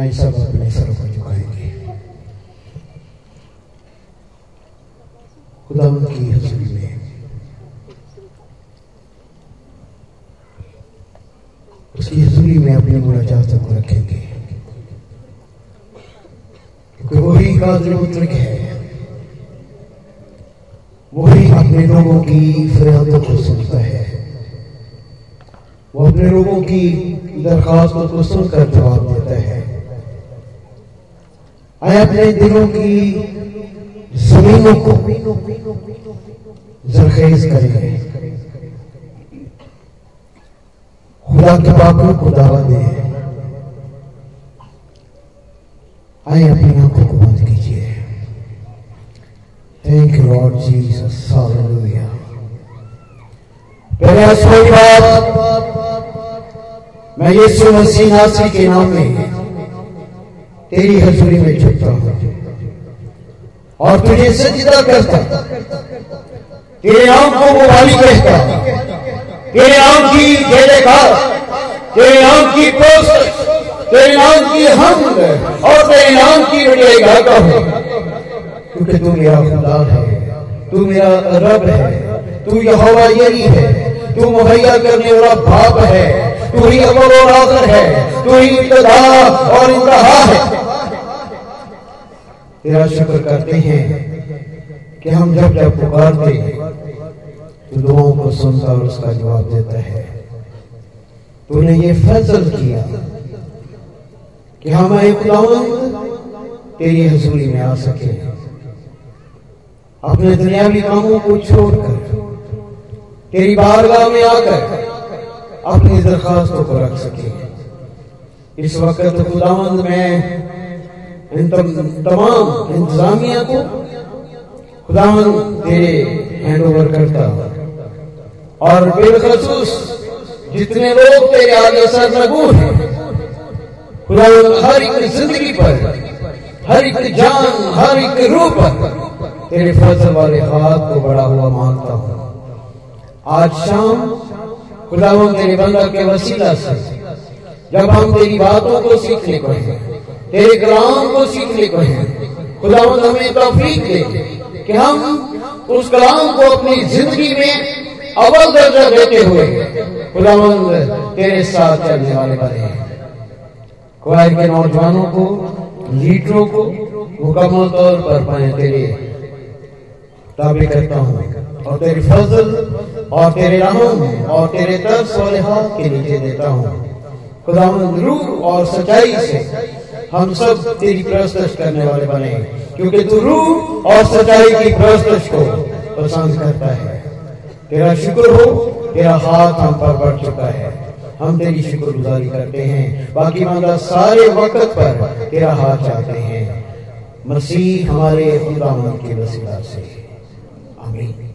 आइए सब अपने सर को झुकाएँगे। खुदावंद की हजूरी में। उसकी हजूरी में अपनी मुलाकातों को रखेंगे। क्योंकि वही कादिर है। वही अपने लोगों की फरियादों को सुनता है। वो अपने लोगों की दरखास्तों को सुनकर जवाब देता है। आए अपने दिलों की जमीनों को जरखेज करेंगे खुदा के बापों को दावा दे। आए अपनी आँखों को बंद कीजिए। Thank you Lord Jesus hallelujah पहले असली बात मैं यीशु मसीह नासरी के नाम में तेरी हजूरी में झुकता हूँ। और तुझे सजदा करता तेरे नाम को वाली कहता तेरे नाम की जय जयकार तेरे नाम की पोस्ट तेरे नाम की हम, और तेरे नाम की बड़ी गाता हूँ। क्योंकि तू मेरा खुदा है, तू मेरा रब है, तू यहोवा यही है, तू मुहैया करने वाला बाप है। तू ही अमर और आखिर है, तू ही इब्तदा और इंतहा है। तेरा शुक्र करते हैं कि हम जब जब पुकारते हैं तो दुआओं को सुनता और उसका जवाब देता है। तूने ये फैसल किया कि हम खुदावंद तेरी हजूरी में आ सके। अपने दुनियावी कामों को छोड़कर, तेरी बारगाह में आकर अपनी दरखास्तों को रख सके। इस वक्त खुदावंद में इन तमाम इंतजामिया को खुदावंद तेरे हैंड ओवर करता और बेखसूस जितने लोग तेरे आगे सरनगू हैं, खुदावंद हर एक ज़िंदगी पर, हर एक जान, हर एक रूह पर तेरे फ़सल वाले हाथ को बड़ा हुआ माँगता हूँ। आज शाम खुदावंद तेरे बंदा के वसीला से। जब हम तेरी बातों को सीखने को हैं, तेरे कलाम को सीखने को हैं खुदावंद हमें तौफीक दे कि हम उस कलाम को अपनी ज़िंदगी में अव्वल दर्जा देते हुए खुदावंद तेरे साथ चलने वाले बने क्वायर के नौजवानों को, लीडरों को मुकम्मल तौर पर मैं तेरे ताबे करता हूँ। और तेरे फजल, और तेरे रहम, और तेरे तरस वाले के नीचे देता हूँ। खुदावंद रूह और सच्चाई से हम सब तेरी प्रस्तश करने वाले बने, क्योंकि तू रूह और सच्चाई की प्रस्तश को पसंद करता है। तेरा शुक्र हो, तेरा हाथ हम पर बढ़ चुका है। हम तेरी शुक्रगुजारी करते हैं, बाकी मांगा सारे वक्त पर तेरा हाथ चाहते हैं। मसीह हमारे खुदा के वसीला से। आमीन।